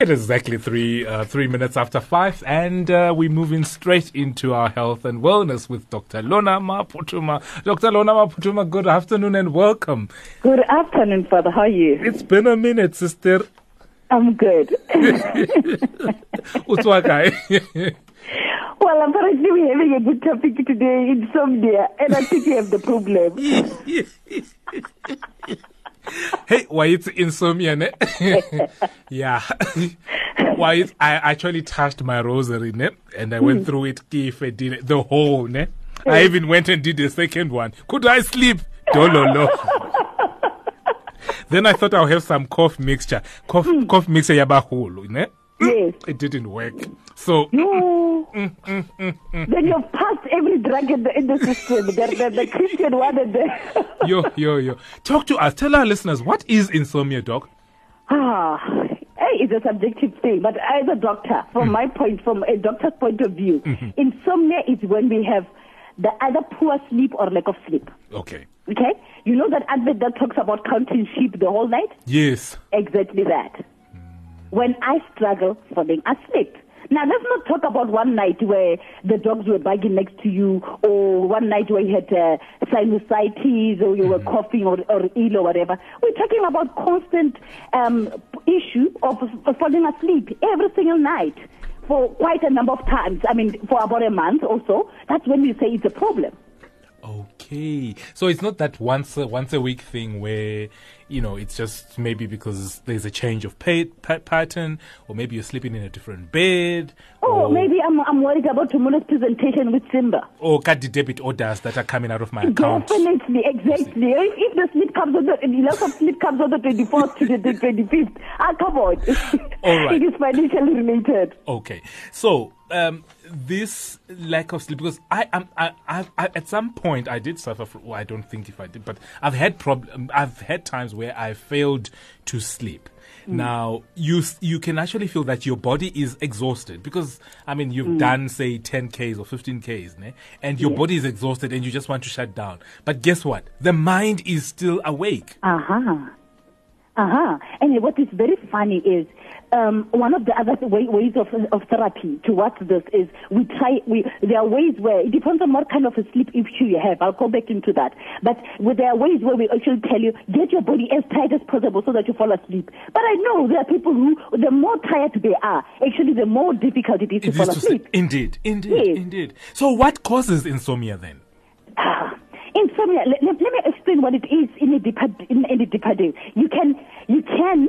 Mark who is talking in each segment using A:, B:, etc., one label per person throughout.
A: It is exactly three uh, three minutes after five, and uh, we're moving straight into our health and wellness with Dr. Lorna Maphuthuma. Dr. Lorna Maphuthuma, good afternoon and welcome.
B: Good afternoon, Father. How are you?
A: It's been a minute, sister.
B: I'm good.
A: Utwakai.
B: well, apparently we're having a good topic today, insomnia, and I think you have the problem.
A: hey, why it's insomnia? Ne? yeah. why it, I actually touched my rosary ne? and I went hmm. through it If I did the whole. Ne? I even went and did the second one. Could I sleep? Dololo. then I thought I'll have some cough mixture. Cough, hmm. cough mixture yabahulu. Ne?
B: Yes.
A: It didn't work. So.
B: No. Mm, mm, mm, then you've passed every drug in the, in the system. the, the, the Christian one and the.
A: yo, yo, yo. Talk to us. Tell our listeners, what is insomnia, doc?
B: Ah. Hey, it's a subjective thing, but as a doctor, from mm. my point, from a doctor's point of view, mm-hmm. insomnia is when we have the either poor sleep or lack of sleep.
A: Okay.
B: Okay? You know that advert that talks about counting sheep the whole night?
A: Yes.
B: Exactly that when I struggle falling asleep. Now, let's not talk about one night where the dogs were barking next to you, or one night where you had uh, sinusitis, or you mm-hmm. were coughing or, or ill or whatever. We're talking about constant um, issue of, falling asleep every single night for quite a number of times. I mean, for about a month or so. That's when we say it's a problem.
A: Okay, so it's not that once a, once a week thing where you know it's just maybe because there's a change of pay, pattern, or maybe you're sleeping in a different bed.
B: Oh, or, maybe I'm I'm worried about tomorrow's presentation with Simba.
A: Or cut the debit orders that are coming out of my account.
B: Definitely, exactly. If, if the sleep comes on the loss of sleep comes on the 24th to the 25th, ah, come on.
A: All right.
B: it is financially related.
A: Okay, so um, this lack of sleep because I am I, I, I, at some point I did suffer from well, I don't think if I did but I've had problem I've had times where I failed to sleep. Mm. Now you you can actually feel that your body is exhausted because I mean you've mm. done say 10 k's or 15 k's né? and your yes. body is exhausted and you just want to shut down. But guess what? The mind is still awake.
B: Uh huh. Uh huh. And what is very funny is um, one of the other way, ways of, of therapy towards this is we try, we, there are ways where it depends on what kind of a sleep issue you have. I'll go back into that. But there are ways where we actually tell you, get your body as tight as possible so that you fall asleep. But I know there are people who, the more tired they are, actually the more difficult it is to it fall asleep.
A: To indeed, indeed, yes. indeed. So what causes insomnia then?
B: Ah, insomnia, let, let, let, me explain what it is in a deeper, in, in a deeper day. You can, you can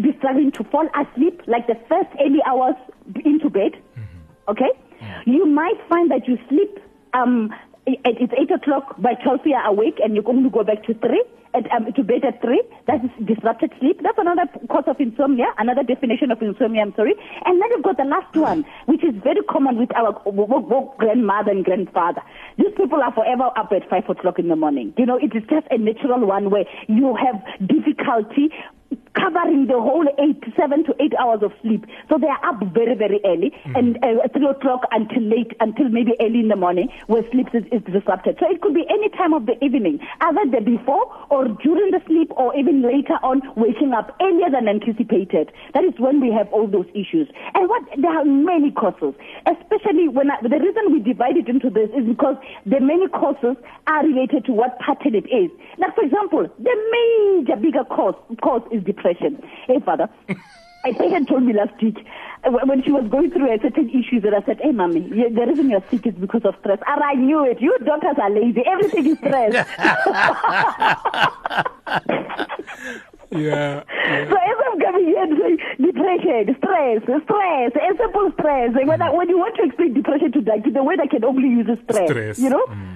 B: be struggling to fall asleep like the first early hours into bed. Mm-hmm. Okay? Yeah. You might find that you sleep um, it's 8 o'clock, by 12 you are awake and you're going to go back to 3, at, um, to bed at 3. That is disrupted sleep. That's another cause of insomnia, another definition of insomnia, I'm sorry. And then you've got the last one, which is very common with our grandmother and grandfather. These people are forever up at 5 o'clock in the morning. You know, it is just a natural one where you have difficulty covering the whole eight, seven to eight hours of sleep. So they are up very, very early mm-hmm. and uh, three o'clock until late, until maybe early in the morning where sleep is, is, disrupted. So it could be any time of the evening, either the before or during the sleep or even later on waking up earlier than anticipated. That is when we have all those issues. And what, there are many causes, especially when I, the reason we divide it into this is because the many causes are related to what pattern it is. Like for example, the major bigger cause, cause is depression. Hey, Father. A patient told me last week uh, when she was going through a certain issue that I said, hey, mommy, the reason you're sick is because of stress. And I knew it. You doctors are lazy. Everything is stress.
A: yeah,
B: yeah. So as I'm coming here and saying depression, stress, stress, a simple stress. When, I, when you want to explain depression to that, the word I can only use is stress. Stress. You know? Mm.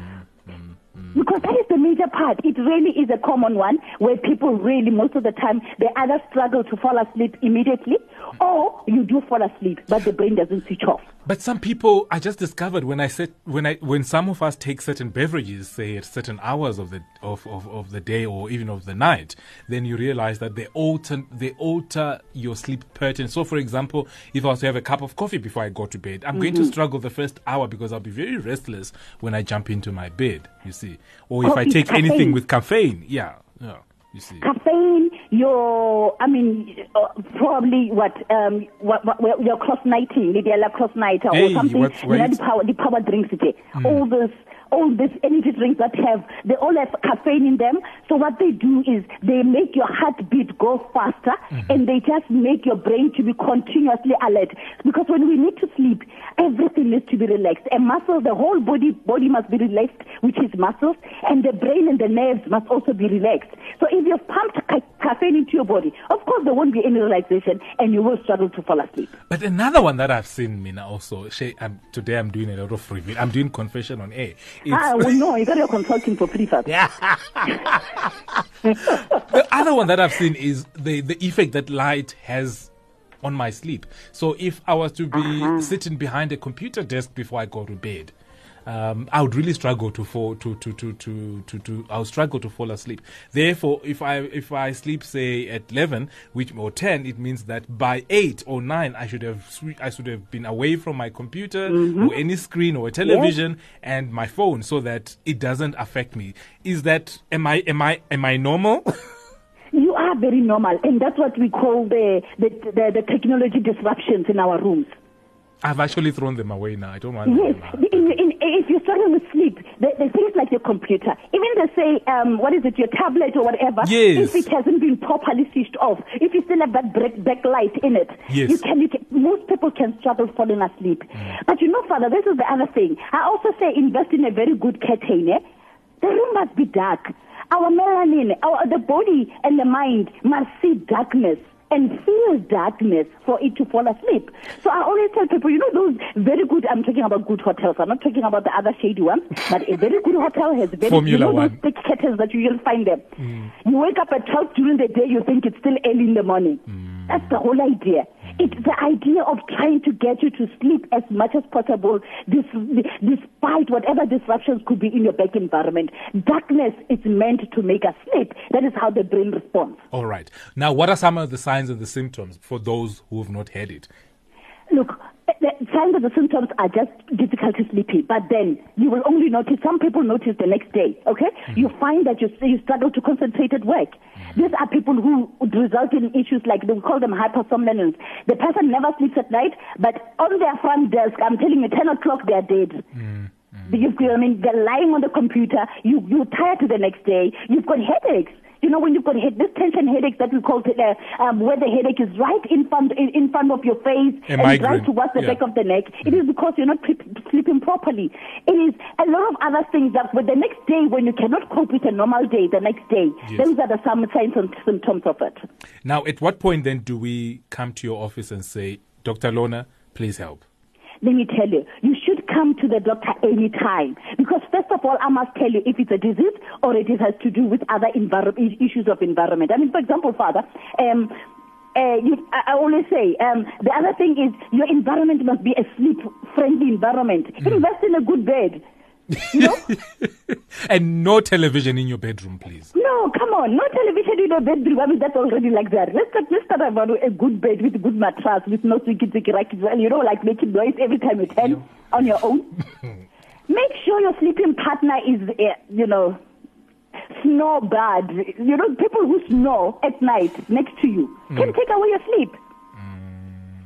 B: Because that is the major part. It really is a common one where people really, most of the time, they either struggle to fall asleep immediately or you do fall asleep, but the brain doesn't switch off.
A: But some people, I just discovered when I said when I when some of us take certain beverages, say at certain hours of the of, of, of the day or even of the night, then you realize that they alter they alter your sleep pattern. So, for example, if I was to have a cup of coffee before I go to bed, I'm mm-hmm. going to mm-hmm. struggle the first hour because I'll be very restless when I jump into my bed. You see, or if I take caffeine. anything with caffeine, yeah, yeah. You see.
B: Caffeine, your, I mean, uh, probably what, um, what, what your cross nighting, maybe a cross night or
A: Hey,
B: something.
A: what's-
B: you know, the power, the power drinks, it, all this. All these energy drinks that have, they all have caffeine in them. So what they do is they make your heartbeat go faster mm-hmm. and they just make your brain to be continuously alert. Because when we need to sleep, everything needs to be relaxed. And muscle, the whole body, body must be relaxed, which is muscles, and the brain and the nerves must also be relaxed. So if you've pumped ca- caffeine into your body, of course there won't be any relaxation and you will struggle to fall asleep.
A: But another one that I've seen, Mina, also, Shay, I'm, today I'm doing a lot of review. I'm doing confession on air.
B: Ah, well, no, you got your consulting for free first.
A: the other one that I've seen is the, the effect that light has on my sleep. So if I was to be
B: Uh-huh.
A: sitting behind a computer desk before I go to bed, um, I would really struggle to fall to to to to to, to I would struggle to fall asleep. Therefore, if I if I sleep say at eleven, which or ten, it means that by eight or nine, I should have I should have been away from my computer or any screen or a television and my phone, so that it doesn't affect me. Is that am I am I am I normal?
B: You are very normal, and that's what we call the, the, the, the technology disruptions in our rooms.
A: I've actually thrown them away now. I don't want
B: Yes,
A: them.
B: in, in, if you're struggling with sleep, the, the things like your computer, even they say, um, what is it, your tablet or whatever,
A: Yes.
B: if it hasn't been properly switched off, if you still have that back, backlight in it,
A: Yes.
B: you can, you can, most people can struggle falling asleep. But you know, Father, this is the other thing. I also say invest in a very good curtain. Eh? The room must be dark. Our melanin, our, the body and the mind must see darkness and feel darkness for it to fall asleep. So I always tell people, you know, those very good, I'm talking about good hotels. I'm not talking about the other shady ones, but a very good hotel has very,
A: Formula
B: you know,
A: One.
B: thick curtains that you will find them. Mm. You wake up at 12 during the day, you think it's still early in the morning. Mm. That's the whole idea. It's the idea of trying to get you to sleep as much as possible, dis- despite whatever disruptions could be in your back environment. Darkness is meant to make us sleep. That is how the brain responds.
A: All right. Now, what are some of the signs and the symptoms for those who have not had it?
B: Look, the of the symptoms are just difficulty sleeping, but then you will only notice, some people notice the next day, okay? Mm. You find that you, you struggle to concentrate at work. Mm. These are people who would result in issues like, we call them hypersomnolence. The person never sleeps at night, but on their front desk, I'm telling you, 10 o'clock, they're dead. Mm, You've, I mean, they're lying on the computer. You, you're tired to the next day. You've got headaches. You know, when you've got head, this tension headache that we call uh, um, where the headache is right in front, in, in front of your face
A: A
B: and
A: migraine,
B: right towards the
A: yeah.
B: back of the neck. It is because you're not pre- sleeping properly. It is a lot of other things that with the next day when you cannot cope with a normal day, the next day,
A: Yes.
B: those are the some signs and symptoms of it.
A: Now, at what point then do we come to your office and say, Dr. Lorna, please help?
B: Let me tell you, you should come to the doctor anytime. Because first of all, I must tell you if it's a disease or it has to do with other envir- issues of environment. I mean, for example, Father, um, uh, you, I, I always say um, the other thing is your environment must be a sleep-friendly environment. Invest in a good bed. You know?
A: And no television in your bedroom, please.
B: No, come on, no television in a bedroom. I mean, that's already like that. Let's talk, let's talk about a good bed with a good mattress, with no squeaky squeaky racket, you know, like making noise every time you turn on your own. Make sure your sleeping partner is, uh, you know, snore bad. You know, people who snore at night next to you can take away your sleep.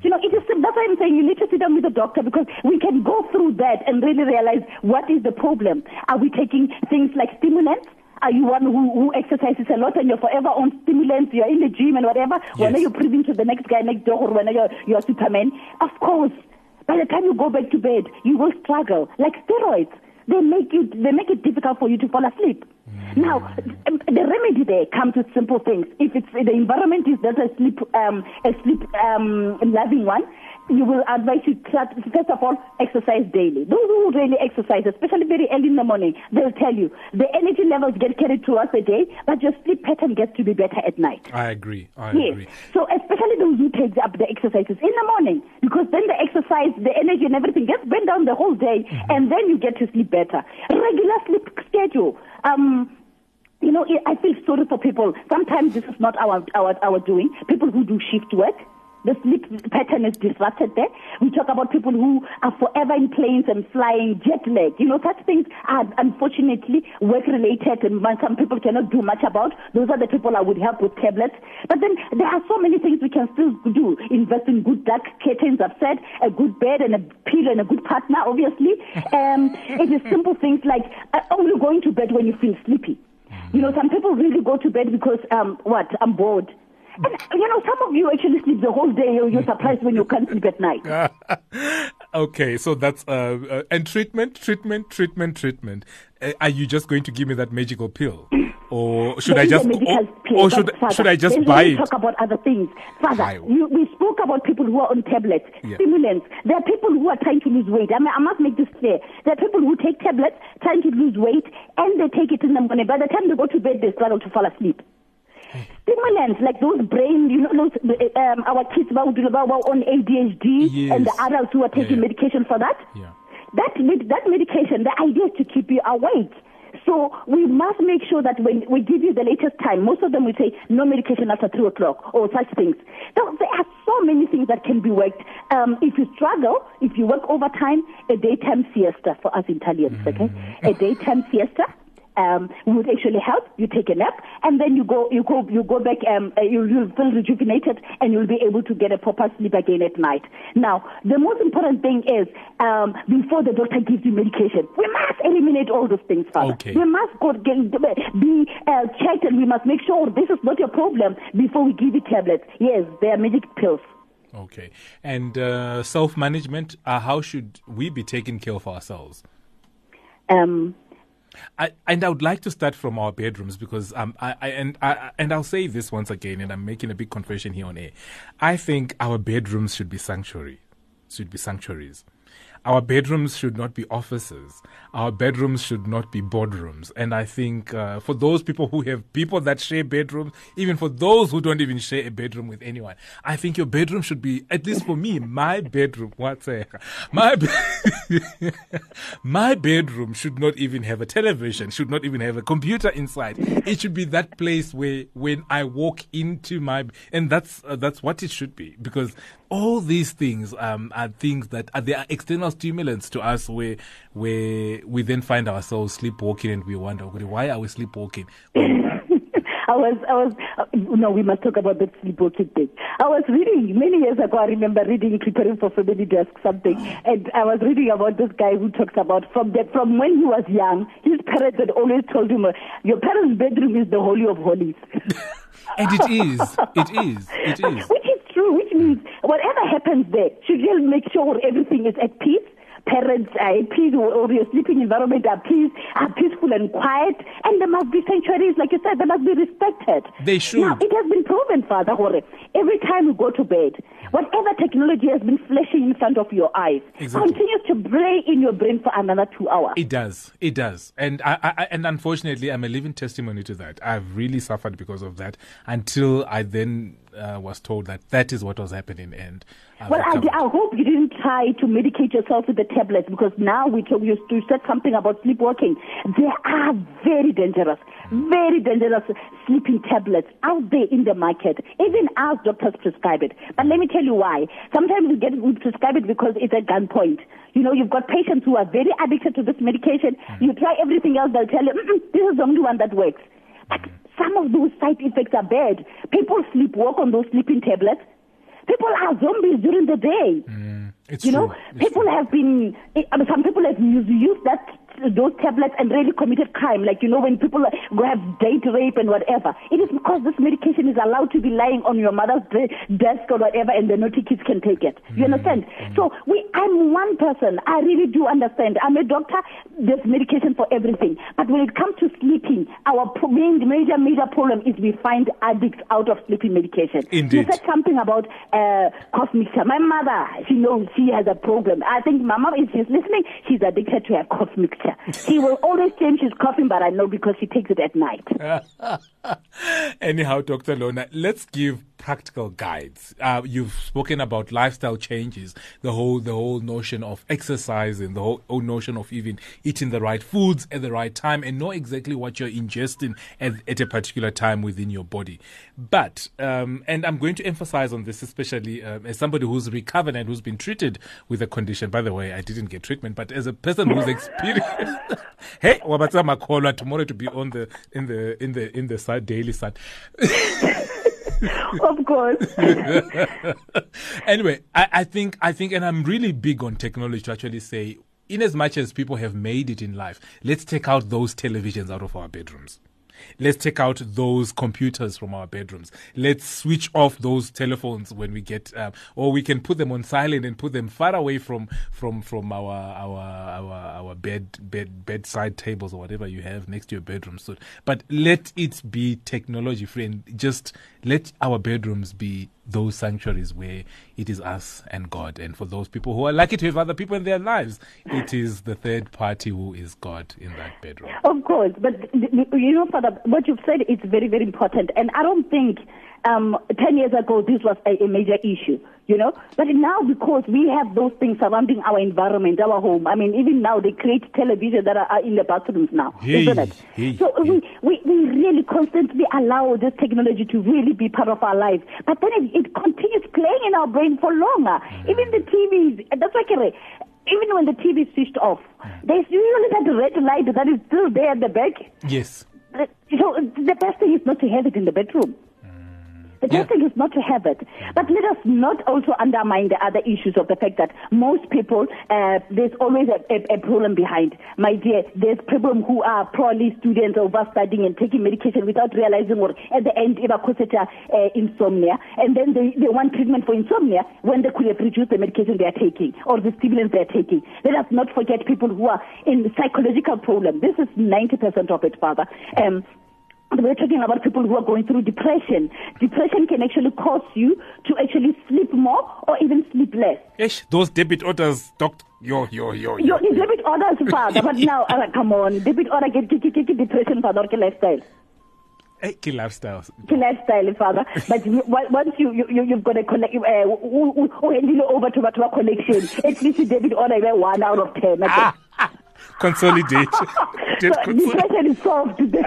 B: You know, it is that's why I'm saying you need to sit down with the doctor because we can go through that and really realize what is the problem. Are we taking things like stimulants? Are you one who, who exercises a lot and you're forever on stimulants, you're in the gym and whatever? When
A: Yes.
B: are you proving to the next guy next door or when are you, you're Superman? Of course. By the time you go back to bed, you will struggle. Like steroids. They make you they make it difficult for you to fall asleep. Now, um, the remedy there comes with simple things. If it's the environment is not a sleep um, a sleep um, loving one, you will advise you to first of all exercise daily. Those who really exercise, especially very early in the morning, they'll tell you the energy levels get carried throughout the day, but your sleep pattern gets to be better at night.
A: I agree. I
B: Yes.
A: agree.
B: So especially those who take up the exercises in the morning, because then the exercise, the energy and everything gets burned down the whole day, and then you get to sleep better. Regular sleep schedule. Um, you know, I I feel sorry for people. Sometimes this is not our our our doing. People who do shift work. The sleep pattern is disrupted there. We talk about people who are forever in planes and flying jet lag. You know, such things are unfortunately work related and some people cannot do much about. Those are the people I would help with tablets. But then there are so many things we can still do. Invest in good dark curtains, I've said, a good bed and a pillow and a good partner, obviously. Um, it is simple things like uh, only going to bed when you feel sleepy. You know, some people really go to bed because, um, what, I'm bored. And, you know, some of you actually sleep the whole day. You're, you're surprised when you can't sleep at night.
A: okay, so that's, uh, uh, and treatment, treatment, treatment, treatment. Uh, are you just going to give me that magical pill? Or should I just, or, or should, Father, should I just buy it?
B: talk about other things. Father, you, we spoke about people who are on tablets, yeah. stimulants. There are people who are trying to lose weight. I, mean, I must make this clear. There are people who take tablets, trying to lose weight, and they take it in the morning. By the time they go to bed, they struggle to fall asleep stimulants like those brain, you know, those, um, our kids who are on ADHD yes. and the adults who are taking yeah, yeah. medication for that.
A: Yeah.
B: That that medication, the idea is to keep you awake. So we must make sure that when we give you the latest time, most of them will say no medication after three o'clock or such things. There are so many things that can be worked. Um, if you struggle, if you work overtime, a daytime siesta for us Italians, okay? Mm-hmm. A daytime siesta um, would actually help. You take a nap, and then you go, you go, you go back. Um, uh, you, you'll feel rejuvenated, and you'll be able to get a proper sleep again at night. Now, the most important thing is um, before the doctor gives you medication, we must eliminate all those things, Father.
A: Okay.
B: We must go get, be uh, checked, and we must make sure this is not your problem before we give you tablets. Yes, they are magic pills.
A: Okay, and uh, self management. Uh, how should we be taking care of ourselves?
B: Um,
A: I, and I would like to start from our bedrooms because um, I, I and I, and I'll say this once again, and I'm making a big confession here on air. I think our bedrooms should be sanctuary, should be sanctuaries. Our bedrooms should not be offices. Our bedrooms should not be boardrooms. And I think uh, for those people who have people that share bedrooms, even for those who don't even share a bedroom with anyone, I think your bedroom should be, at least for me, my bedroom. What's My, be- my bedroom should not even have a television, should not even have a computer inside. It should be that place where when I walk into my, and that's, uh, that's what it should be because all these things um, are things that are, they are external stimulants to us where where we then find ourselves sleepwalking and we wonder why are we sleepwalking
B: I was, I was, uh, no, we must talk about that sleepwalking thing. I was reading many years ago. I remember reading, preparing for Family Desk something, and I was reading about this guy who talks about from the, from when he was young, his parents had always told him, "Your parents' bedroom is the holy of holies."
A: and it is, it is, it is.
B: Which is true. Which hmm. means whatever happens there, should really make sure everything is at peace. Parents are at peace or your sleeping environment are peace are peaceful and quiet and there must be sanctuaries like you said they must be respected.
A: They should.
B: Now it has been proven father Hore, every time you go to bed whatever technology has been flashing in front of your eyes exactly. continues to play in your brain for another two hours.
A: It does. It does. And I, I and unfortunately i'm a living testimony to that. I've really suffered because of that until i then uh, was told that that is what was happening and
B: well, I, I, hope you didn't try to medicate yourself with the tablets because now we told you to said something about sleepwalking. They are very dangerous, very dangerous sleeping tablets out there in the market. Even our doctors prescribe it. But let me tell you why. Sometimes we get we prescribe it because it's at gunpoint. You know, you've got patients who are very addicted to this medication. You try everything else, they'll tell you, this is the only one that works. But some of those side effects are bad. People sleepwalk on those sleeping tablets people are zombies during the day.
A: Mm,
B: you know, people
A: true.
B: have been, I mean, some people have used that those tablets and really committed crime. Like, you know, when people go have date rape and whatever. It is because this medication is allowed to be lying on your mother's desk or whatever and the naughty kids can take it. You mm. understand? Mm. So we, I'm one person. I really do understand. I'm a doctor. There's medication for everything. But when it comes to sleeping, our main, major, major problem is we find addicts out of sleeping medication.
A: Indeed.
B: You said something about uh, cough mixture. My mother, she knows she has a problem. I think my mom, if she's listening, she's addicted to her cough mixture. She will always claim she's coughing, but I know because he takes it at night.
A: Anyhow, Dr. Lorna, let's give practical guides. Uh, you've spoken about lifestyle changes, the whole the whole notion of exercising, the whole, whole notion of even eating the right foods at the right time, and know exactly what you're ingesting at, at a particular time within your body. But um, and I'm going to emphasize on this, especially uh, as somebody who's recovered and who's been treated with a condition. By the way, I didn't get treatment, but as a person who's experienced, hey, Wabatama Kola tomorrow to be on the in the in the in the side, daily sun.
B: of course.
A: anyway, I, I think I think, and I'm really big on technology to actually say, in as much as people have made it in life, let's take out those televisions out of our bedrooms. Let's take out those computers from our bedrooms. Let's switch off those telephones when we get, um, or we can put them on silent and put them far away from from from our our our our bed bed bedside tables or whatever you have next to your bedroom. So, but let it be technology free and just let our bedrooms be those sanctuaries where it is us and God. And for those people who are lucky to have other people in their lives, it is the third party who is God in that bedroom.
B: Of course, but you know, Father, what you've said is very, very important. And I don't think um, 10 years ago this was a, a major issue you know. But now because we have those things surrounding our environment, our home, I mean, even now they create television that are, are in the bathrooms now,
A: hey,
B: isn't it?
A: Hey,
B: so
A: hey.
B: We, we, we really constantly allow this technology to really be part of our life. But then it, it continues playing in our brain for longer. Mm. Even the TVs, that's like a, even when the TV is switched off, mm. there's usually that red light that is still there at the back.
A: Yes.
B: So the best thing is not to have it in the bedroom. The
A: Yeah.
B: testing is not to have it. But let us not also undermine the other issues of the fact that most people, uh, there's always a, a, a problem behind. My dear, there's people who are probably students overstudying and taking medication without realizing or at the end, it causes uh, insomnia. And then they, they want treatment for insomnia when they could have reduced the medication they are taking or the stimulants they are taking. Let us not forget people who are in psychological problem. This is 90% of it, Father. Um, we're talking about people who are going through depression. Depression can actually cause you to actually sleep more or even sleep less.
A: Ish, those debit orders, doctor. Yo, yo, yo, yo.
B: Your the debit orders, father, but now, uh, come on, debit order get, get, get, get depression, father, or lifestyle.
A: Hey, key lifestyles.
B: To lifestyle, father. But you- once you, you, you, you've got a collect, uh, who, who, who hand you over to, a collection, at least the debit order one out of ten. okay?
A: Ah, consolidate. Debt
B: So
A: consolidate.
B: depression is solved today.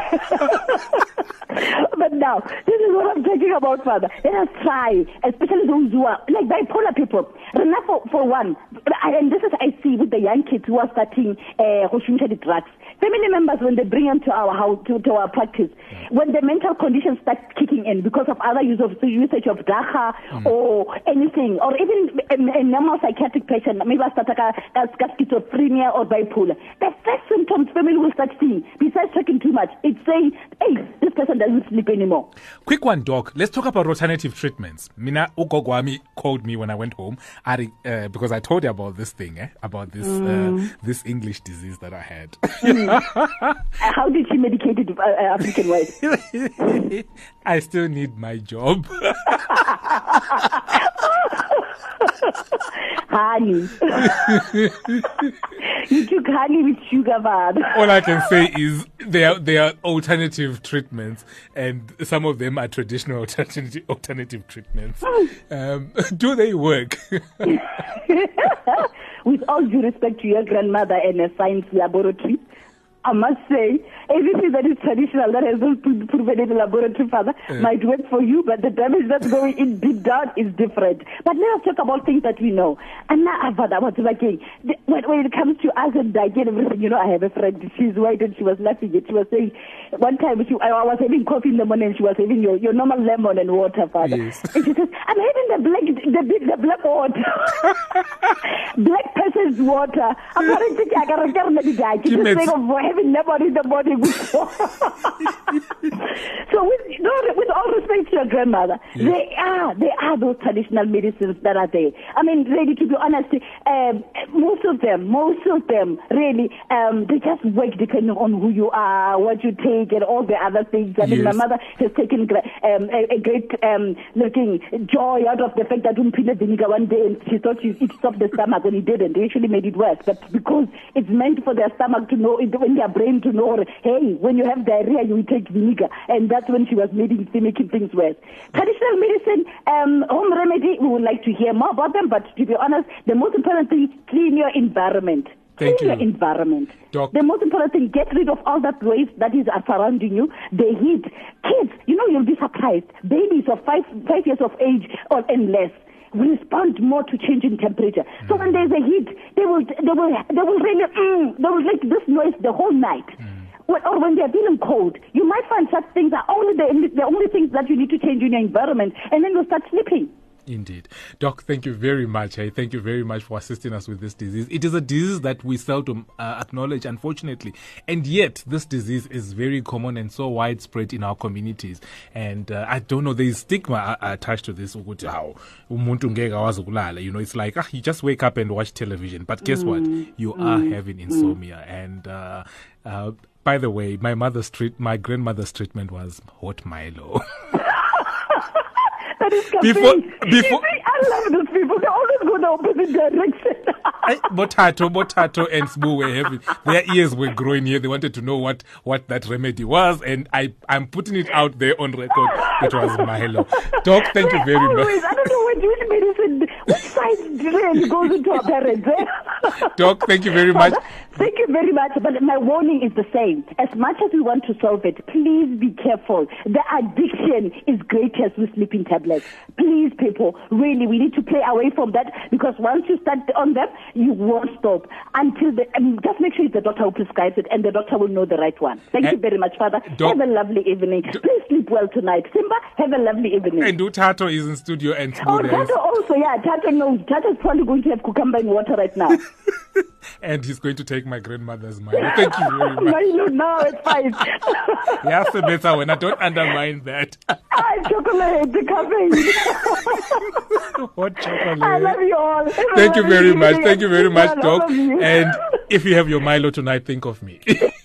B: but now, this is what I'm talking about, Father. Let us try, especially those who are like bipolar people. Enough for, for one, and this is I see with the young kids who are starting uh, the drugs. Family members, when they bring them to our house, to, to our practice, when the mental conditions start kicking in because of other use of the usage of dagga mm. or anything, or even a, a normal psychiatric patient, maybe a start like a, a schizophrenia or bipolar, the first symptoms family will start seeing, besides talking too much, it's saying, hey, this person doesn't sleep anymore.
A: Quick one, Doc. Let's talk about alternative treatments. Mina Ukogwami called me when I went home I, uh, because I told you about this thing, eh? about this uh, this English disease that I had.
B: Uh, How did she medicate it uh, uh, African wise?
A: I still need my job.
B: honey. you took honey with sugar, man.
A: All I can say is there are, there are alternative treatments, and some of them are traditional alternative alternative treatments. Um, do they work?
B: with all due respect to your grandmother and a science laboratory, I must say, everything that is traditional that has not been proven in the laboratory, Father, might work for you, but the damage that's going in deep down is different. But let us talk about things that we know. And now, ah, Father, what's again? When, when it comes to us and diet and everything, you know, I have a friend, she's white and she was laughing. She was saying, one time she, I was having coffee in the morning and she was having your, your normal lemon and water, Father.
A: Yes.
B: And she says, I'm having the black, the, the black water. black person's water. I'm not into I got to
A: Give me-
B: Just think lemon in the morning with So with, no, with all respect to your grandmother, they are, they are those traditional medicines that are there. I mean, really, to be honest, um, most of them, most of them, really, um, they just work depending on who you are, what you take, and all the other things. I mean, my mother has taken um, a, a great um, looking joy out of the fact that Umpile vinegar one day and she thought she, it stopped the stomach when it didn't. They actually made it worse. But because it's meant for their stomach to know, it- when their brain to know, hey, when you have diarrhea, you take vinegar. and that's when she was making, making things worse. Traditional medicine, um, home remedy, we would like to hear more about them, but to be honest, the most important thing, clean your environment.
A: Thank
B: clean
A: you.
B: your environment.
A: Doc.
B: The most important thing, get rid of all that waste that is surrounding you. The heat. Kids, you know, you'll be surprised. Babies of five, five years of age or and less respond more to changing temperature. So when there's a heat, they will, they will, they will really, mm, they will make this noise the whole night. When, or when they're feeling cold, you might find such things are only the, the only things that you need to change in your environment, and then you'll start sleeping.
A: Indeed. Doc, thank you very much. Hey, thank you very much for assisting us with this disease. It is a disease that we seldom uh, acknowledge, unfortunately. And yet, this disease is very common and so widespread in our communities. And uh, I don't know, there is stigma uh, attached to this. ukuthi, "Hawu, umuntu ngeke akwazi. You know, it's like, ah, you just wake up and watch television. But guess what? You are having insomnia. And, uh, uh, by the way, my mother's treat, my grandmother's treatment was hot Milo.
B: That is
A: Before- before-
B: see, I love those people. They always go the opposite direction.
A: Botato, Botato and Sbu were having their ears were growing here. They wanted to know what, what that remedy was, and I I'm putting it out there on record. It was Milo. Doc, thank you very
B: always,
A: much.
B: I don't know what which medicine, which side really goes into our parents. Eh?
A: Doc, thank you very much.
B: Thank you very much. But my warning is the same. As much as we want to solve it, please be careful. The addiction is greatest with sleeping tablets like Please, people, really, we need to play away from that because once you start on them, you won't stop until the. Um, just make sure it's the doctor who prescribes it, and the doctor will know the right one. Thank
A: Eh,
B: you very much, Father.
A: Doc-
B: have a lovely evening. Please sleep well tonight. Simba, have a lovely evening.
A: And Utato is in studio and
B: Oh, Tato also, yeah, Tato knows. Tato's probably going to have cucumber and water right now.
A: and he's going to take my grandmother's Milo. Thank you very much.
B: Milo, now it's fine.
A: Yeah, so better when I don't undermine that.
B: Hi, chocolate, the caffeine.
A: Chocolate.
B: I love you all.
A: Thank you very much. Thank you very much, Doc. And if you have your Milo tonight, think of me.